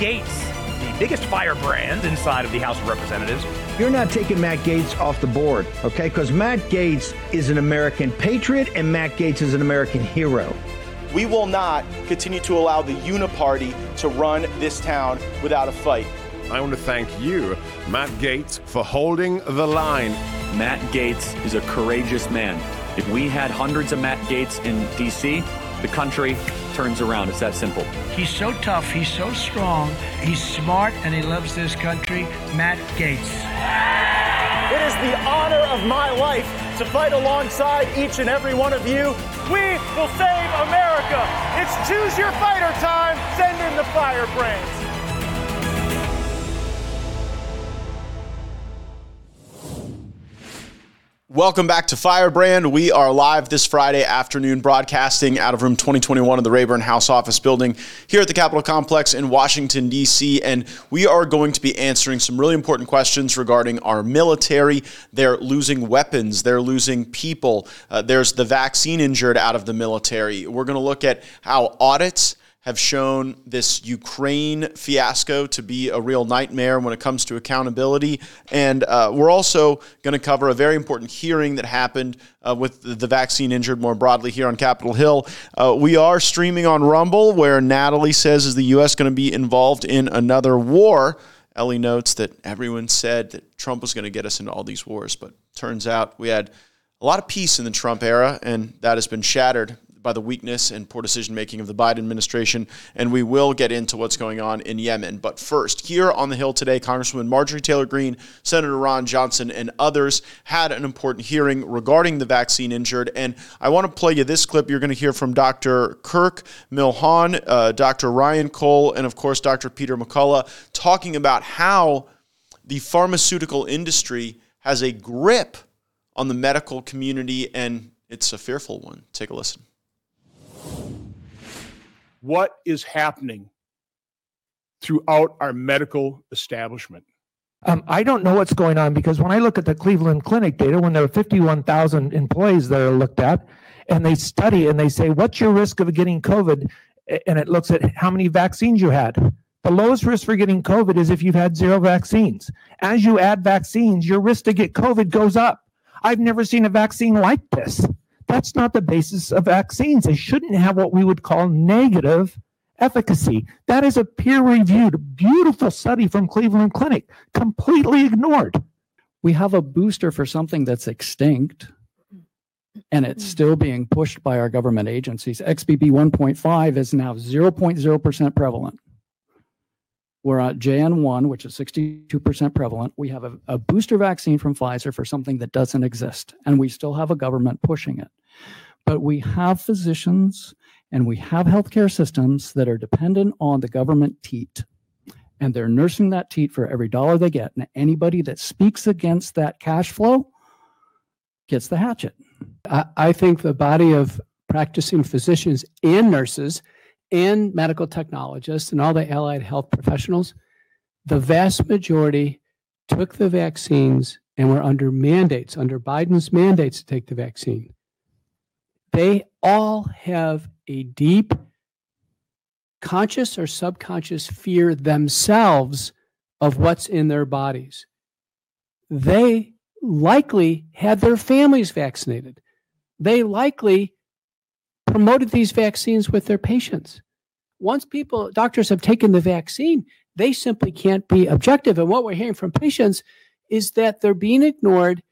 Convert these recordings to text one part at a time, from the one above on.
Gaetz, the biggest firebrand inside of the House of Representatives. You're not taking Matt Gaetz off the board, okay? Because Matt Gaetz is an American patriot and Matt Gaetz is an American hero. We will not continue to allow the uniparty to run this town without a fight. I want to thank you, Matt Gaetz, for holding the line. Matt Gaetz is a courageous man. If we had hundreds of Matt Gates in D.C., the country turns around. It's that simple. He's so tough, he's so strong, he's smart, and he loves this country. Matt Gaetz. It is the honor of my life to fight alongside each and every one of you. We will save America. It's choose your fighter time. Send in the firebrands. Welcome back to Firebrand. We are live this Friday afternoon, broadcasting out of room 2021 of the Rayburn House Office Building here at the Capitol Complex in Washington, D.C. And we are going to be answering some really important questions regarding our military. They're losing weapons, they're losing people. Uh, there's the vaccine injured out of the military. We're going to look at how audits have shown this Ukraine fiasco to be a real nightmare when it comes to accountability. And uh, we're also going to cover a very important hearing that happened uh, with the vaccine injured more broadly here on Capitol Hill. Uh, we are streaming on Rumble, where Natalie says, Is the U.S. going to be involved in another war? Ellie notes that everyone said that Trump was going to get us into all these wars, but turns out we had a lot of peace in the Trump era, and that has been shattered by the weakness and poor decision making of the Biden administration. And we will get into what's going on in Yemen. But first, here on the Hill today, Congresswoman Marjorie Taylor Greene, Senator Ron Johnson, and others had an important hearing regarding the vaccine injured. And I want to play you this clip. You're going to hear from Dr. Kirk Milhoan, uh, Dr. Ryan Cole, and of course, Dr. Peter McCullough talking about how the pharmaceutical industry has a grip on the medical community and it's a fearful one. Take a listen what is happening throughout our medical establishment. Um, I don't know what's going on because when I look at the Cleveland Clinic data, when there are 51,000 employees that are looked at, and they study and they say, What's your risk of getting COVID? And it looks at how many vaccines you had. The lowest risk for getting COVID is if you've had zero vaccines. As you add vaccines, your risk to get COVID goes up. I've never seen a vaccine like this. That's not the basis of vaccines. They shouldn't have what we would call negative efficacy. That is a peer reviewed, beautiful study from Cleveland Clinic, completely ignored. We have a booster for something that's extinct and it's mm. still being pushed by our government agencies. XBB 1.5 is now 0.0% prevalent. We're at JN1, which is 62% prevalent. We have a, a, booster vaccine from Pfizer for something that doesn't exist, and we still have a government pushing it. But we have physicians and we have healthcare systems that are dependent on the government teat. And they're nursing that teat for every dollar they get. And anybody that speaks against that cash flow gets the hatchet. I, I think the body of practicing physicians and nurses and medical technologists and all the allied health professionals, the vast majority took the vaccines and were under mandates, under Biden's mandates to take the vaccine. They all have a deep conscious or subconscious fear themselves of what's in their bodies. They likely had their families vaccinated. They likely promoted these vaccines with their patients. Once people, doctors have taken the vaccine, they simply can't be objective. And what we're hearing from patients is that they're being ignored.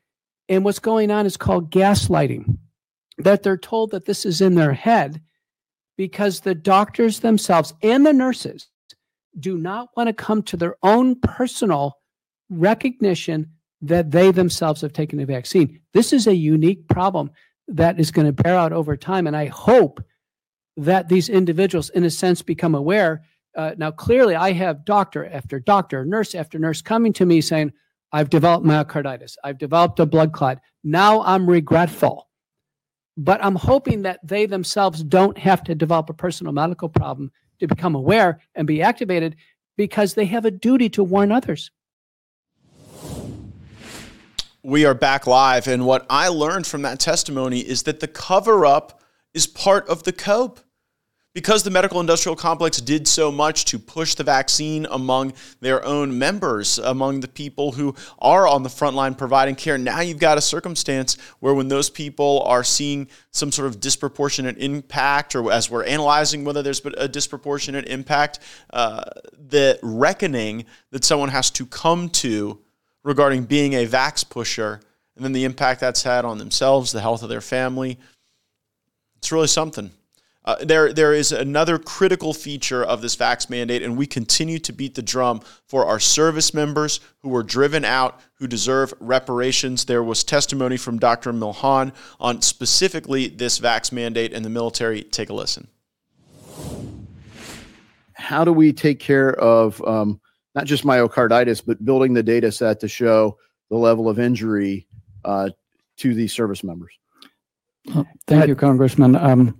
And what's going on is called gaslighting, that they're told that this is in their head because the doctors themselves and the nurses do not want to come to their own personal recognition that they themselves have taken the vaccine. This is a unique problem that is going to bear out over time. And I hope that these individuals, in a sense, become aware. Uh, now, clearly, I have doctor after doctor, nurse after nurse coming to me saying, I've developed myocarditis, I've developed a blood clot. Now I'm regretful. But I'm hoping that they themselves don't have to develop a personal medical problem to become aware and be activated because they have a duty to warn others. We are back live, and what I learned from that testimony is that the cover up is part of the cope because the medical industrial complex did so much to push the vaccine among their own members, among the people who are on the front line providing care. Now you've got a circumstance where when those people are seeing some sort of disproportionate impact, or as we're analyzing whether there's a disproportionate impact, uh, the reckoning that someone has to come to regarding being a vax pusher and then the impact that's had on themselves, the health of their family, it's really something. Uh, there, there is another critical feature of this vax mandate, and we continue to beat the drum for our service members who were driven out, who deserve reparations. There was testimony from Dr. Milhoan on specifically this vax mandate and the military. Take a listen. How do we take care of um, not just myocarditis, but building the data set to show the level of injury uh, to these service members? Thank you, Congressman. Um,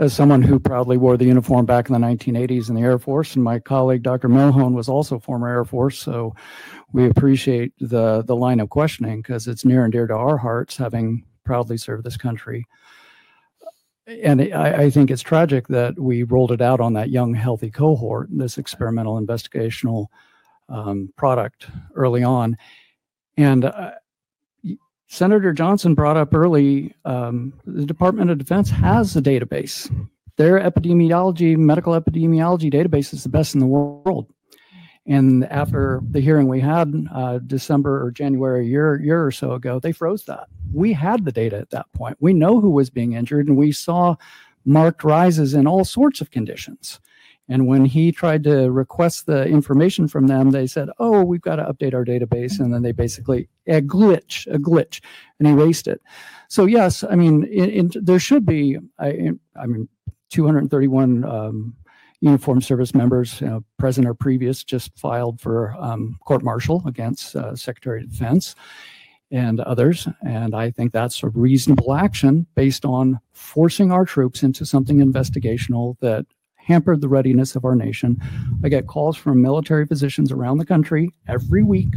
as someone who proudly wore the uniform back in the 1980s in the Air Force, and my colleague Dr. Milhoan was also former Air Force, so we appreciate the the line of questioning because it's near and dear to our hearts, having proudly served this country. And I, I think it's tragic that we rolled it out on that young, healthy cohort, this experimental investigational um, product early on, and. Senator Johnson brought up early um, the Department of Defense has a database. Their epidemiology, medical epidemiology database is the best in the world. And after the hearing we had uh, December or January, a year year or so ago, they froze that. We had the data at that point. We know who was being injured, and we saw marked rises in all sorts of conditions. And when he tried to request the information from them, they said, "Oh, we've got to update our database," and then they basically a glitch, a glitch, and erased it. So yes, I mean, in, in, there should be. I, I mean, 231 um, uniformed service members, you know, present or previous, just filed for um, court martial against uh, Secretary of Defense and others. And I think that's a reasonable action based on forcing our troops into something investigational that hampered the readiness of our nation. I get calls from military physicians around the country every week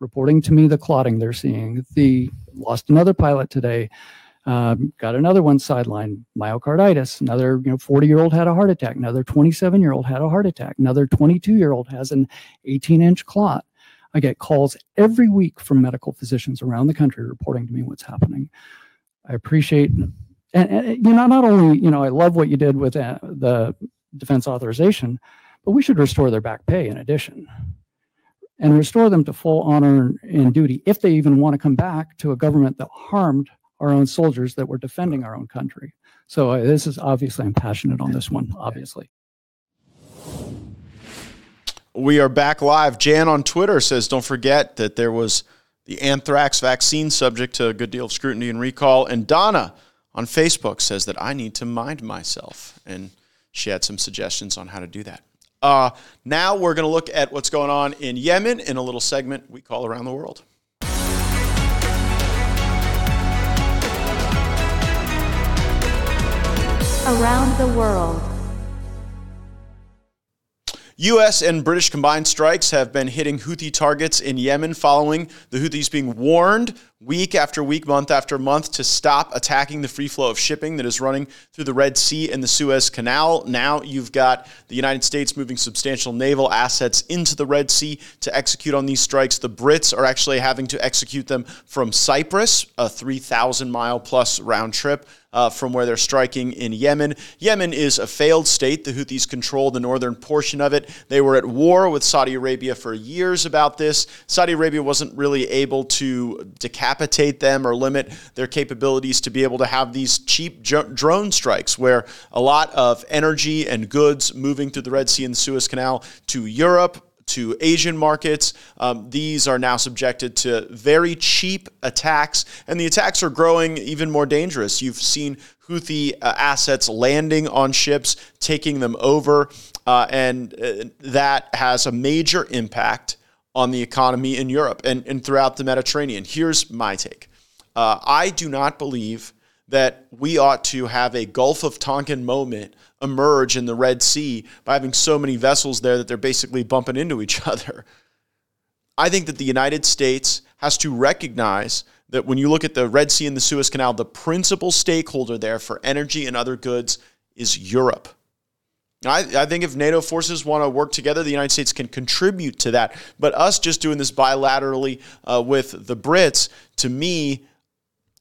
reporting to me the clotting they're seeing. The lost another pilot today. Um, got another one sidelined, myocarditis. Another, you know, 40 year old had a heart attack. Another 27 year old had a heart attack. Another 22 year old has an 18 inch clot. I get calls every week from medical physicians around the country reporting to me what's happening. I appreciate, and, and you know, not only, you know, I love what you did with uh, the defense authorization, but we should restore their back pay in addition and restore them to full honor and duty if they even want to come back to a government that harmed our own soldiers that were defending our own country. So uh, this is obviously, I'm passionate on this one, obviously. We are back live. Jan on Twitter says, don't forget that there was the anthrax vaccine subject to a good deal of scrutiny and recall. And Donna on Facebook says that I need to mind myself. And she had some suggestions on how to do that. Uh, now we're going to look at what's going on in Yemen in a little segment we call Around the World. Around the World. U.S. and British combined strikes have been hitting Houthi targets in Yemen following the Houthis being warned week after week, month after month to stop attacking the free flow of shipping that is running through the Red Sea and the Suez Canal. Now you've got the United States moving substantial naval assets into the Red Sea to execute on these strikes. The Brits are actually having to execute them from Cyprus, a 3,000 mile plus round trip uh, from where they're striking in Yemen. Yemen is a failed state. The Houthis control the northern portion of it. They were at war with Saudi Arabia for years about this. Saudi Arabia wasn't really able to decapitate them or limit their capabilities to be able to have these cheap drone strikes where a lot of energy and goods moving through the Red Sea and Suez Canal to Europe, to Asian markets. Um, these are now subjected to very cheap attacks, and the attacks are growing even more dangerous. You've seen Houthi uh, assets landing on ships, taking them over, uh, and uh, that has a major impact on the economy in Europe and, and throughout the Mediterranean. Here's my take uh, I do not believe that we ought to have a Gulf of Tonkin moment emerge in the Red Sea by having so many vessels there that they're basically bumping into each other. I think that the United States has to recognize that when you look at the Red Sea and the Suez Canal, the principal stakeholder there for energy and other goods is Europe. I, I think if NATO forces want to work together, the United States can contribute to that. But us just doing this bilaterally uh, with the Brits, to me,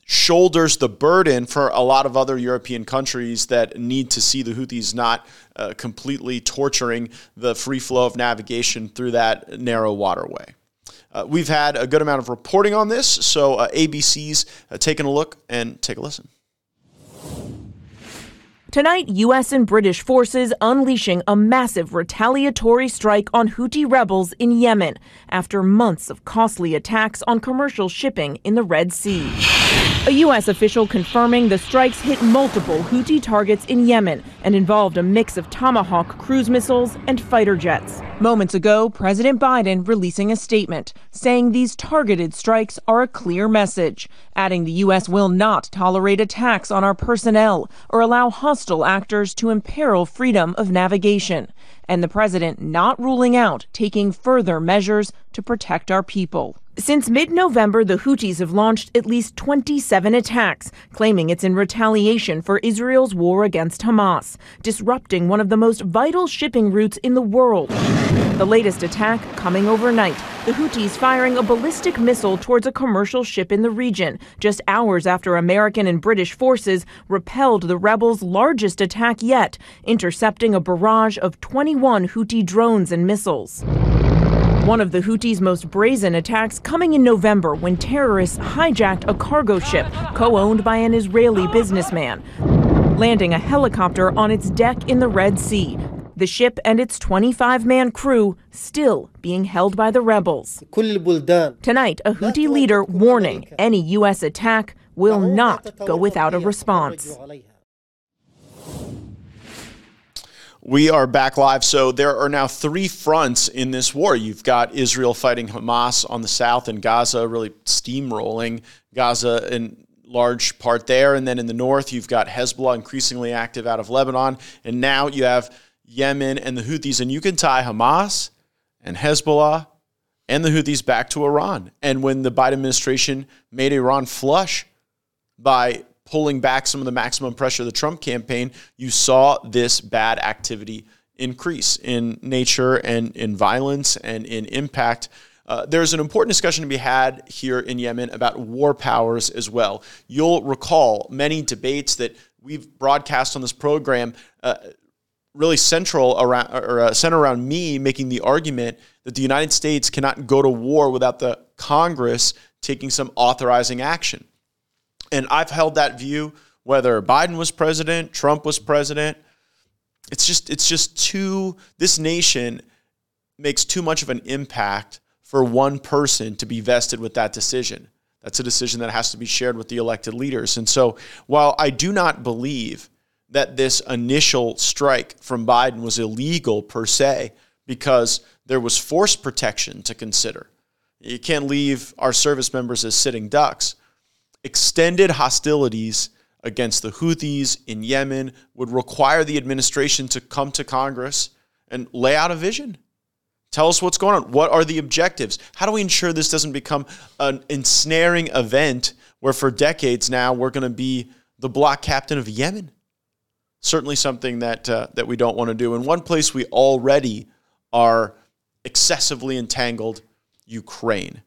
shoulders the burden for a lot of other European countries that need to see the Houthis not uh, completely torturing the free flow of navigation through that narrow waterway. Uh, we've had a good amount of reporting on this, so uh, ABC's uh, taking a look and take a listen. Tonight, U.S. and British forces unleashing a massive retaliatory strike on Houthi rebels in Yemen after months of costly attacks on commercial shipping in the Red Sea. A U.S. official confirming the strikes hit multiple Houthi targets in Yemen and involved a mix of Tomahawk cruise missiles and fighter jets. Moments ago, President Biden releasing a statement saying these targeted strikes are a clear message, adding the U.S. will not tolerate attacks on our personnel or allow hostile actors to imperil freedom of navigation, and the president not ruling out taking further measures to protect our people. Since mid November, the Houthis have launched at least 27 attacks, claiming it's in retaliation for Israel's war against Hamas, disrupting one of the most vital shipping routes in the world. The latest attack coming overnight, the Houthis firing a ballistic missile towards a commercial ship in the region, just hours after American and British forces repelled the rebels' largest attack yet, intercepting a barrage of 21 Houthi drones and missiles. One of the Houthis' most brazen attacks coming in November when terrorists hijacked a cargo ship co owned by an Israeli businessman, landing a helicopter on its deck in the Red Sea. The ship and its 25 man crew still being held by the rebels. Tonight, a Houthi leader warning any U.S. attack will not go without a response. We are back live. So there are now three fronts in this war. You've got Israel fighting Hamas on the south and Gaza really steamrolling Gaza in large part there. And then in the north, you've got Hezbollah increasingly active out of Lebanon. And now you have Yemen and the Houthis. And you can tie Hamas and Hezbollah and the Houthis back to Iran. And when the Biden administration made Iran flush by pulling back some of the maximum pressure of the Trump campaign, you saw this bad activity increase in nature and in violence and in impact. Uh, there's an important discussion to be had here in Yemen about war powers as well. You'll recall many debates that we've broadcast on this program. Uh, really central around or uh, center around me making the argument that the United States cannot go to war without the Congress taking some authorizing action. And I've held that view whether Biden was president, Trump was president. It's just it's just too this nation makes too much of an impact for one person to be vested with that decision. That's a decision that has to be shared with the elected leaders. And so while I do not believe that this initial strike from Biden was illegal per se because there was force protection to consider. You can't leave our service members as sitting ducks extended hostilities against the Houthis in Yemen would require the administration to come to Congress and lay out a vision. Tell us what's going on. What are the objectives? How do we ensure this doesn't become an ensnaring event where for decades now we're going to be the block captain of Yemen? Certainly something that uh, that we don't want to do. In one place we already are excessively entangled, Ukraine.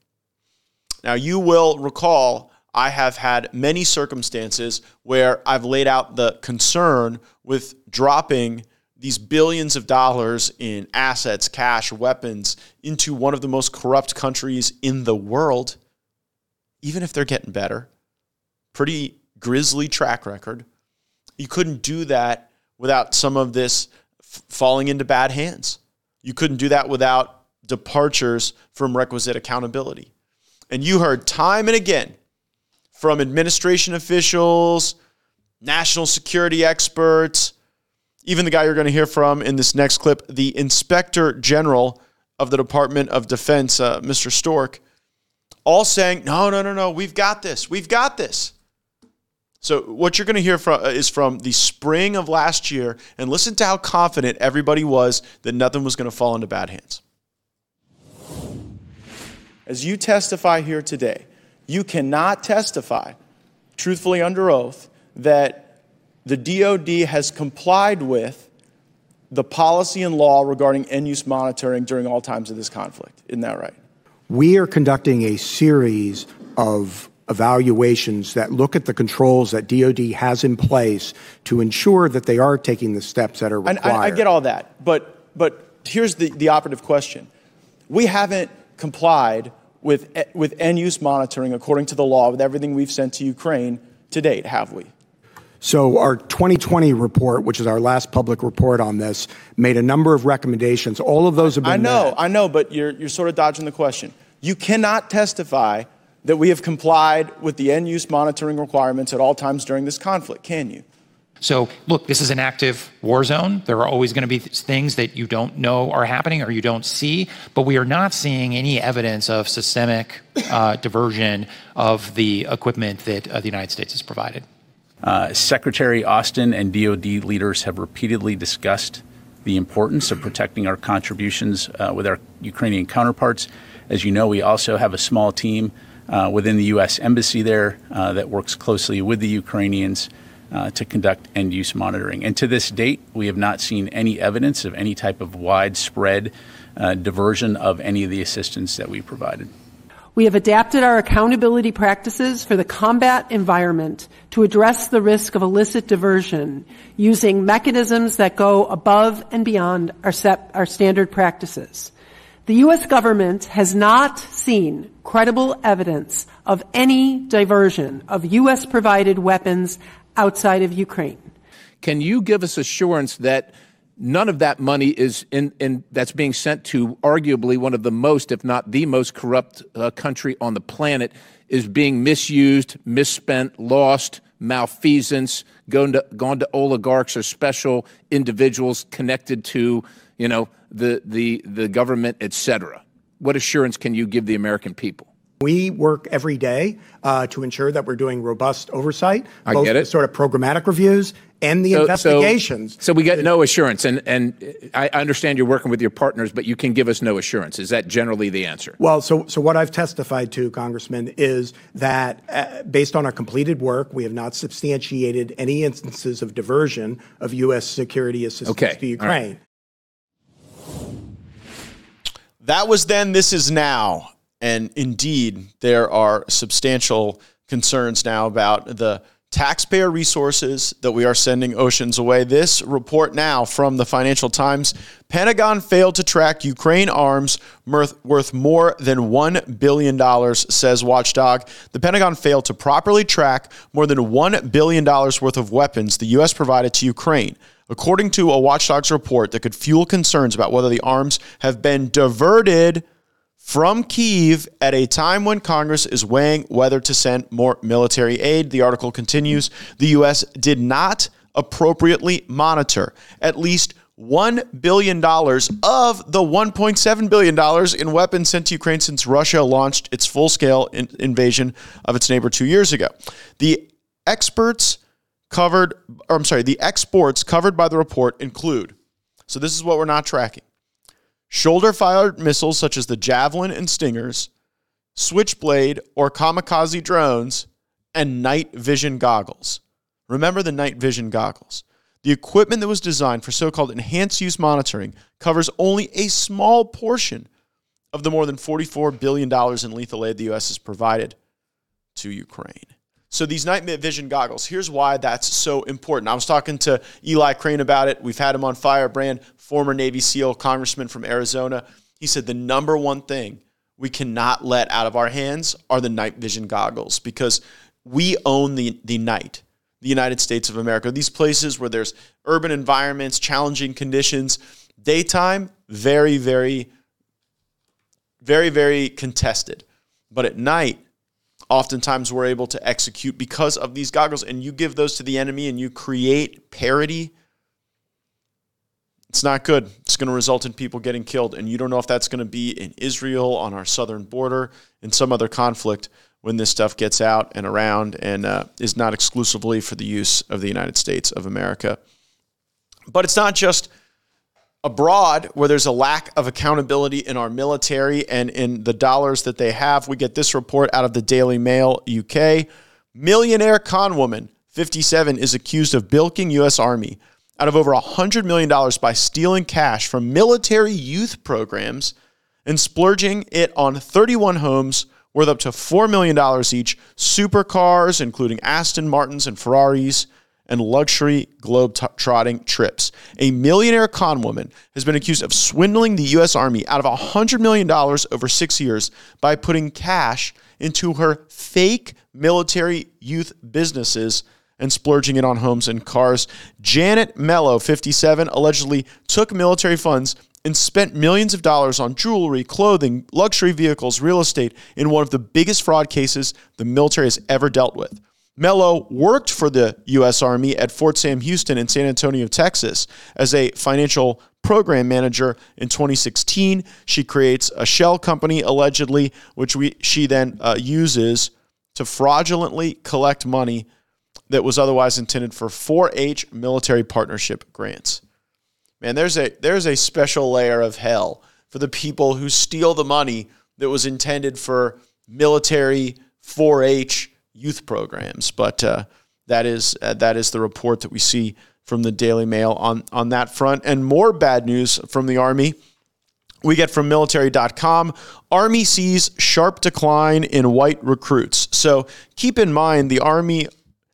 Now you will recall I have had many circumstances where I've laid out the concern with dropping these billions of dollars in assets, cash, weapons into one of the most corrupt countries in the world, even if they're getting better. Pretty grisly track record. You couldn't do that without some of this f- falling into bad hands. You couldn't do that without departures from requisite accountability. And you heard time and again from administration officials, national security experts, even the guy you're going to hear from in this next clip, the Inspector General of the Department of Defense, uh, Mr. Storch, all saying, no, no, no, no, we've got this. We've got this. So, what you're going to hear from uh, is from the spring of last year, and listen to how confident everybody was that nothing was going to fall into bad hands. As you testify here today, you cannot testify truthfully under oath that the DoD has complied with the policy and law regarding end use monitoring during all times of this conflict. Isn't that right? We are conducting a series of evaluations that look at the controls that DoD has in place to ensure that they are taking the steps that are required. I, I get all that, but but here's the, the operative question: We haven't complied with with end use monitoring according to the law with everything we've sent to Ukraine to date, have we? So, our 2020 report, which is our last public report on this, made a number of recommendations. All of those have been I know, met. I know, but you're, you're sort of dodging the question. You cannot testify that we have complied with the end use monitoring requirements at all times during this conflict, can you? So, look, this is an active war zone. There are always going to be th- things that you don't know are happening or you don't see, but we are not seeing any evidence of systemic uh, diversion of the equipment that uh, the United States has provided. Uh, Secretary Austin and DoD leaders have repeatedly discussed the importance of protecting our contributions with our Ukrainian counterparts. As you know, we also have a small team within the U.S. Embassy there that works closely with the Ukrainians uh, to conduct end use monitoring. And to this date, we have not seen any evidence of any type of widespread uh, diversion of any of the assistance that we provided. We have adapted our accountability practices for the combat environment to address the risk of illicit diversion using mechanisms that go above and beyond our, set, our standard practices. The U.S. government has not seen credible evidence of any diversion of U.S. provided weapons outside of Ukraine. Can you give us assurance that none of that money is in, in that's being sent to arguably one of the most, if not the most corrupt uh, country on the planet, is being misused, misspent, lost, malfeasance, gone to, gone to oligarchs or special individuals connected to, you know, the the the government, et cetera. What assurance can you give the American people? We work every day uh, to ensure that we're doing robust oversight, I both get it. the sort of programmatic reviews and the So- so- investigations. So, we get no assurance, and and I understand you're working with your partners, but you can give us no assurance. Is that generally the answer? Well, so so what I've testified to, Congressman, is that uh, based on our completed work, we have not substantiated any instances of diversion of U.S. security assistance Okay. to All right. Ukraine. That was then, this is now. And indeed, there are substantial concerns now about the taxpayer resources that we are sending oceans away. This report now from the Financial Times Pentagon failed to track Ukraine arms worth, more than $1 billion, says Watchdog. The Pentagon failed to properly track more than $1 billion worth of weapons the U.S. provided to Ukraine. According to a Watchdog's report that could fuel concerns about whether the arms have been diverted from Kiev at a time when Congress is weighing whether to send more military aid. The article continues The U.S. did not appropriately monitor at least $1 billion of the $1.7 billion in weapons sent to Ukraine since Russia launched its full scale in- invasion of its neighbor two years ago. The experts covered, or I'm sorry, the exports covered by the report include so this is what we're not tracking shoulder fired missiles such as the Javelin and Stingers, Switchblade or kamikaze drones, and night vision goggles. Remember the night vision goggles. The equipment that was designed for so called enhanced use monitoring covers only a small portion of the more than $44 billion in lethal aid the U.S. has provided to Ukraine. So these night vision goggles, here's why that's so important. I was talking to Eli Crane about it. We've had him on Firebrand, former Navy SEAL, congressman from Arizona. He said the number one thing we cannot let out of our hands are the night vision goggles because we own the, the night, the United States of America. These places where there's urban environments, challenging conditions, daytime, very, very, very, very contested. But at night, oftentimes we're able to execute because of these goggles. And you give those to the enemy and you create parity it's not good. It's going to result in people getting killed. And you don't know if that's going to be in israel on our southern border in some other conflict when this stuff gets out and around and uh, is not exclusively for the use of the united states of america. But it's not just abroad where there's a lack of accountability in our military and in the dollars that they have. We get this report out of the Daily Mail UK. Millionaire con woman, 57, is accused of bilking U.S. Army out of over $100 million by stealing cash from military youth programs and splurging it on 31 homes worth up to $4 million each, supercars, including Aston Martins and Ferraris, and luxury globe trotting trips. A millionaire con woman has been accused of swindling the U.S. Army out of $100 million over six years by putting cash into her fake military youth businesses and splurging it on homes and cars. Janet Mello, 57, allegedly took military funds and spent millions of dollars on jewelry, clothing, luxury vehicles, real estate in one of the biggest fraud cases the military has ever dealt with. Mello worked for the U.S. Army at Fort Sam Houston in San Antonio, Texas, as a financial program manager in 2016. She creates a shell company, allegedly, which we, she then uh, uses to fraudulently collect money that was otherwise intended for 4-H military partnership grants. Man, there's a there's a special layer of hell for the people who steal the money that was intended for military 4-H youth programs. But uh, that is uh, that is the report that we see from the Daily Mail on on that front. And more bad news from the Army. We get from military.com. Army sees sharp decline in white recruits. So keep in mind the Army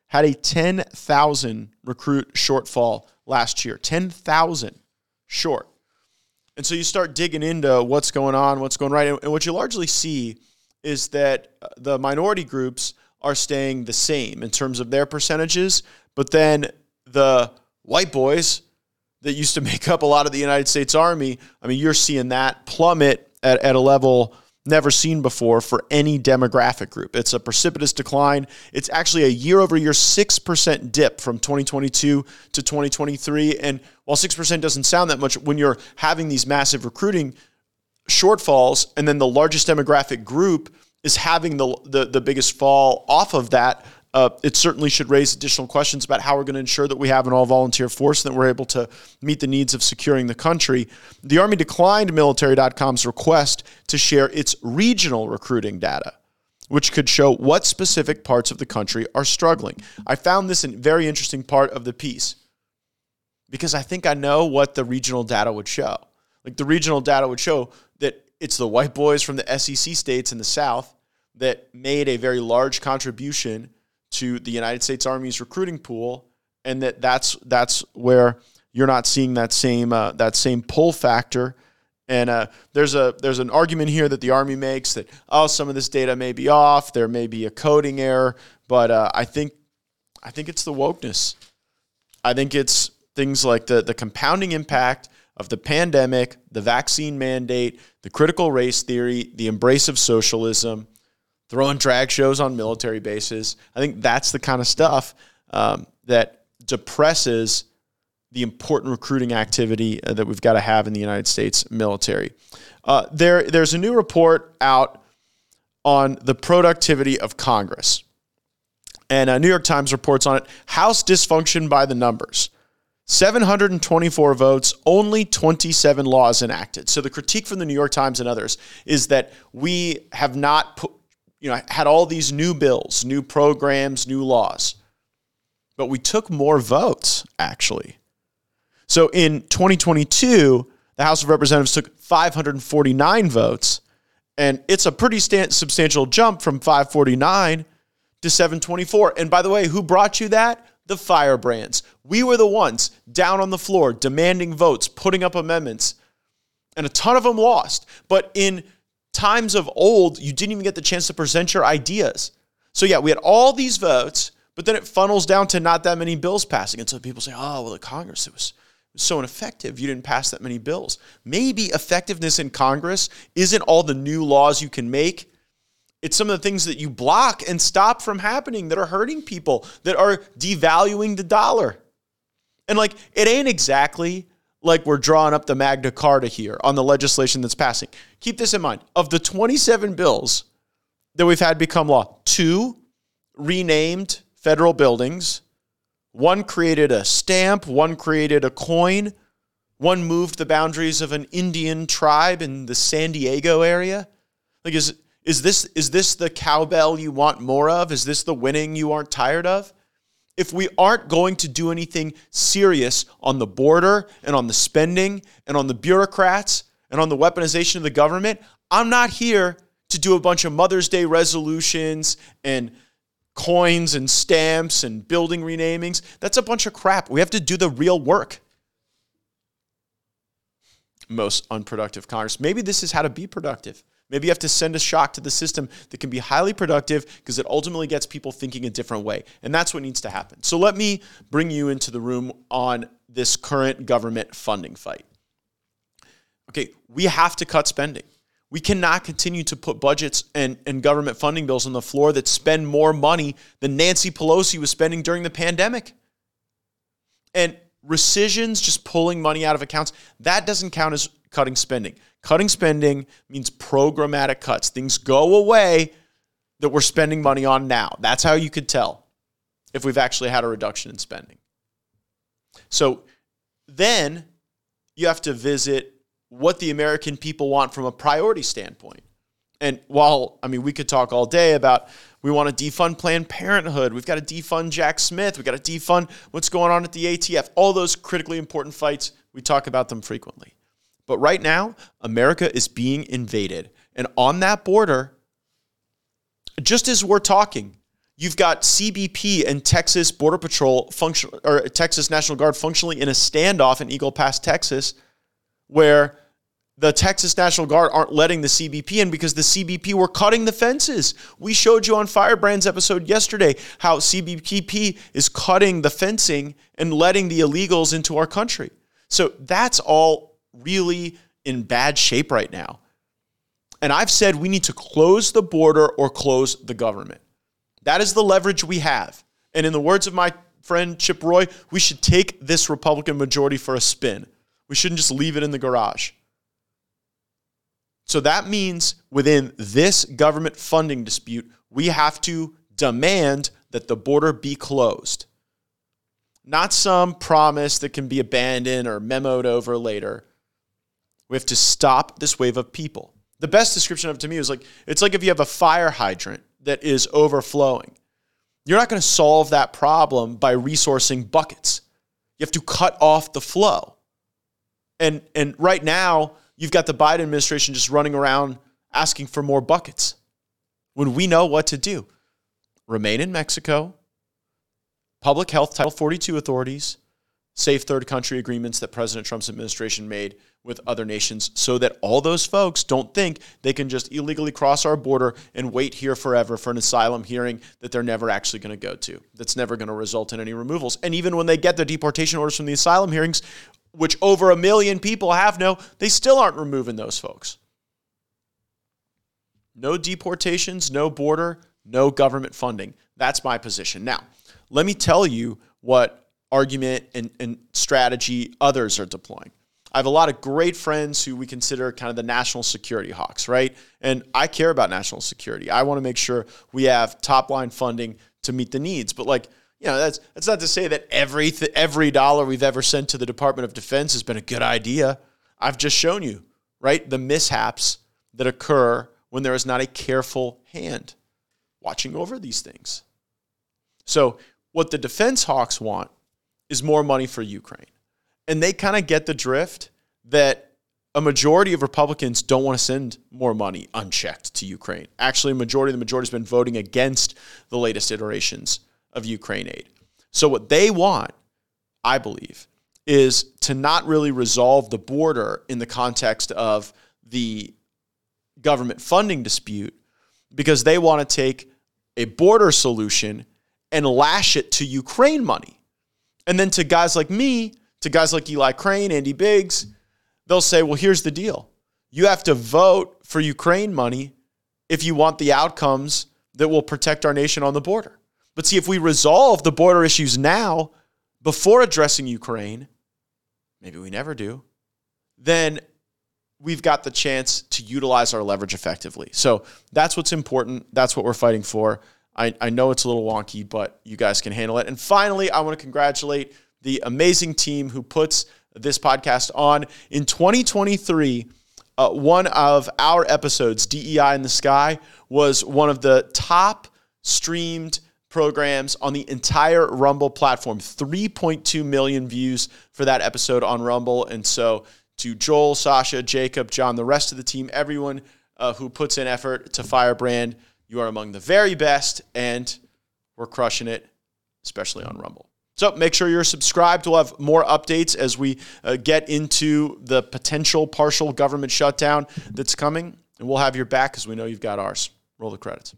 had a 10,000 recruit shortfall last year. 10,000 short. And so you start digging into what's going on, what's going right. And what you largely see is that uh, the minority groups are staying the same in terms of their percentages, but then the white boys that used to make up a lot of the United States Army, I mean, you're seeing that plummet at, at a level never seen before for any demographic group. It's a precipitous decline. It's actually a year over year 6% dip from 2022 to 2023. And while 6% doesn't sound that much, when you're having these massive recruiting shortfalls and then the largest demographic group is having the, the, the biggest fall off of that, uh, it certainly should raise additional questions about how we're going to ensure that we have an all volunteer force and that we're able to meet the needs of securing the country. The Army declined military.com's request to share its regional recruiting data, which could show what specific parts of the country are struggling. I found this a very interesting part of the piece because I think I know what the regional data would show. Like the regional data would show that it's the white boys from the SEC states in the South that made a very large contribution to the United States Army's recruiting pool, and that that's that's where you're not seeing that same uh, that same pull factor. And uh, there's a there's an argument here that the Army makes that oh some of this data may be off, there may be a coding error, but uh, I think I think it's the wokeness. I think it's things like the the compounding impact of the pandemic, the vaccine mandate, the critical race theory, the embrace of socialism, throwing drag shows on military bases. I think that's the kind of stuff um, that depresses the important recruiting activity uh, that we've got to have in the United States military. Uh, there, there's a new report out on the productivity of Congress. And uh, New York Times reports on it House dysfunction by the numbers. 724 votes, only 27 laws enacted. So the critique from the New York Times and others is that we have not put, you know, had all these new bills, new programs, new laws. But we took more votes, actually. So in 2022, the House of Representatives took 549 votes, and it's a pretty st- substantial jump from 549 to 724. And by the way, who brought you that? The firebrands. We were the ones down on the floor demanding votes, putting up amendments, and a ton of them lost. But in times of old, you didn't even get the chance to present your ideas. So, yeah, we had all these votes, but then it funnels down to not that many bills passing. And so people say, oh, well, the Congress, it was, so ineffective. You didn't pass that many bills. Maybe effectiveness in Congress isn't all the new laws you can make. It's some of the things that you block and stop from happening that are hurting people, that are devaluing the dollar. And like, it ain't exactly like we're drawing up the Magna Carta here on the legislation that's passing. Keep this in mind. Of the 27 bills that we've had become law, two renamed federal buildings, one created a stamp, one created a coin, one moved the boundaries of an Indian tribe in the San Diego area. Like is is this is this the cowbell you want more of? Is this the winning you aren't tired of? if we aren't going to do anything serious on the border and on the spending and on the bureaucrats and on the weaponization of the government, I'm not here to do a bunch of Mother's Day resolutions and coins and stamps and building renamings. That's a bunch of crap. We have to do the real work. Most unproductive Congress. Maybe this is how to be productive. Maybe you have to send a shock to the system that can be highly productive because it ultimately gets people thinking a different way. And that's what needs to happen. So let me bring you into the room on this current government funding fight. Okay, we have to cut spending. We cannot continue to put budgets and, and government funding bills on the floor that spend more money than Nancy Pelosi was spending during the pandemic. And rescissions, just pulling money out of accounts, that doesn't count as cutting spending. Cutting spending means programmatic cuts. Things go away that we're spending money on now. That's how you could tell if we've actually had a reduction in spending. So then you have to visit what the American people want from a priority standpoint. And while, I mean, we could talk all day about we want to defund Planned Parenthood, we've got to defund Jack Smith, we've got to defund what's going on at the ATF, all those critically important fights, we talk about them frequently. But right now, America is being invaded. And on that border, just as we're talking, you've got CBP and Texas Border Patrol function or Texas National Guard functionally in a standoff in Eagle Pass, Texas, where the Texas National Guard aren't letting the CBP in because the CBP were cutting the fences. We showed you on Firebrand's episode yesterday how CBP is cutting the fencing and letting the illegals into our country. So that's all really in bad shape right now. And I've said we need to close the border or close the government. That is the leverage we have. And in the words of my friend Chip Roy, we should take this Republican majority for a spin. We shouldn't just leave it in the garage. So that means within this government funding dispute, we have to demand that the border be closed. Not some promise that can be abandoned or memoed over later. We have to stop this wave of people. The best description of it to me is like it's like if you have a fire hydrant that is overflowing. You're not going to solve that problem by resourcing buckets. You have to cut off the flow. And and right now, you've got the Biden administration just running around asking for more buckets when we know what to do. Remain in Mexico, public health Title 42 authorities, safe third country agreements that President Trump's administration made with other nations so that all those folks don't think they can just illegally cross our border and wait here forever for an asylum hearing that they're never actually going to go to, that's never going to result in any removals. And even when they get their deportation orders from the asylum hearings, which over a million people have no, they still aren't removing those folks. No deportations, no border, no government funding. That's my position. Now, let me tell you what argument and, and strategy others are deploying. I have a lot of great friends who we consider kind of the national security hawks, right? And I care about national security. I want to make sure we have top line funding to meet the needs. But like, you know, that's that's not to say that every th- every dollar we've ever sent to the Department of Defense has been a good idea. I've just shown you, right, the mishaps that occur when there is not a careful hand watching over these things. So, what the defense hawks want is more money for Ukraine. And they kind of get the drift that a majority of Republicans don't want to send more money unchecked to Ukraine. Actually, a majority of the majority has been voting against the latest iterations of Ukraine aid. So, what they want, I believe, is to not really resolve the border in the context of the government funding dispute because they want to take a border solution and lash it to Ukraine money. And then to guys like me, to guys like Eli Crane, Andy Biggs, they'll say, well, here's the deal. You have to vote for Ukraine money if you want the outcomes that will protect our nation on the border. But see, if we resolve the border issues now before addressing Ukraine, maybe we never do, then we've got the chance to utilize our leverage effectively. So that's what's important. That's what we're fighting for. I, I know it's a little wonky, but you guys can handle it. And finally, I want to congratulate the amazing team who puts this podcast on. In 2023, uh, one of our episodes, DEI in the Sky, was one of the top streamed programs on the entire Rumble platform. 3.2 million views for that episode on Rumble. And so to Joel, Sasha, Jacob, John, the rest of the team, everyone uh, who puts in effort to Firebrand, you are among the very best, and we're crushing it, especially on Rumble. So make sure you're subscribed. We'll have more updates as we uh, get into the potential partial government shutdown that's coming. And we'll have your back because we know you've got ours. Roll the credits.